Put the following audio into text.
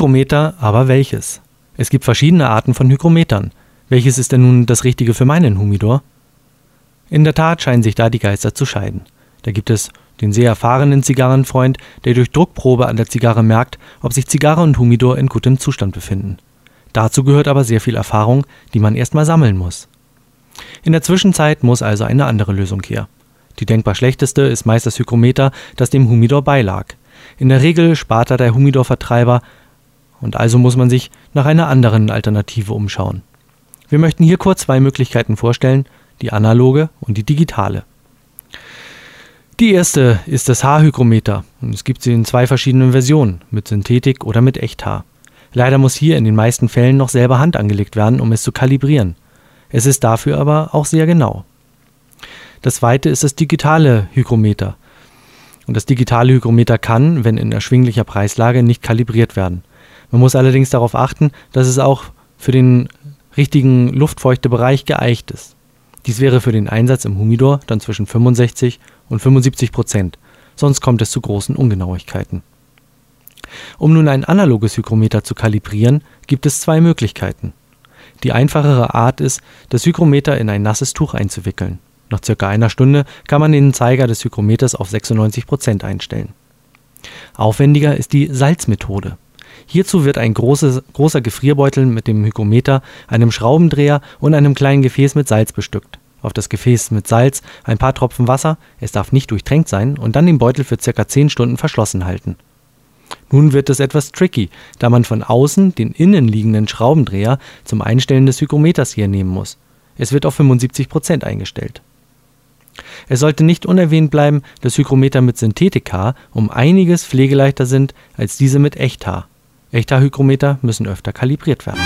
Hygrometer, aber welches? Es gibt verschiedene Arten von Hygrometern. Welches ist denn nun das Richtige für meinen Humidor? In der Tat scheinen sich da die Geister zu scheiden. Da gibt es den sehr erfahrenen Zigarrenfreund, der durch Druckprobe an der Zigarre merkt, ob sich Zigarre und Humidor in gutem Zustand befinden. Dazu gehört aber sehr viel Erfahrung, die man erstmal sammeln muss. In der Zwischenzeit muss also eine andere Lösung her. Die denkbar schlechteste ist meist das Hygrometer, das dem Humidor beilag. In der Regel spart da der Humidor-Vertreiber und also muss man sich nach einer anderen Alternative umschauen. Wir möchten hier kurz zwei Möglichkeiten vorstellen, die analoge und die digitale. Die erste ist das Haarhygrometer und es gibt sie in zwei verschiedenen Versionen, mit Synthetik oder mit Echthaar. Leider muss hier in den meisten Fällen noch selber Hand angelegt werden, um es zu kalibrieren. Es ist dafür aber auch sehr genau. Das zweite ist das digitale Hygrometer. Und das digitale Hygrometer kann, wenn in erschwinglicher Preislage, nicht kalibriert werden. Man muss allerdings darauf achten, dass es auch für den richtigen Luftfeuchtebereich geeicht ist. Dies wäre für den Einsatz im Humidor dann zwischen 65 und 75 Prozent, sonst kommt es zu großen Ungenauigkeiten. Um nun ein analoges Hygrometer zu kalibrieren, gibt es zwei Möglichkeiten. Die einfachere Art ist, das Hygrometer in ein nasses Tuch einzuwickeln. Nach circa einer Stunde kann man den Zeiger des Hygrometers auf 96 Prozent einstellen. Aufwendiger ist die Salzmethode. Hierzu wird ein großes, großer Gefrierbeutel mit dem Hygrometer, einem Schraubendreher und einem kleinen Gefäß mit Salz bestückt. Auf das Gefäß mit Salz ein paar Tropfen Wasser, es darf nicht durchtränkt sein, und dann den Beutel für circa 10 Stunden verschlossen halten. Nun wird es etwas tricky, da man von außen den innenliegenden Schraubendreher zum Einstellen des Hygrometers hier nehmen muss. Es wird auf 75% eingestellt. Es sollte nicht unerwähnt bleiben, dass Hygrometer mit Synthetikhaar um einiges pflegeleichter sind als diese mit Echthaar. Echthaarhygrometer müssen öfter kalibriert werden.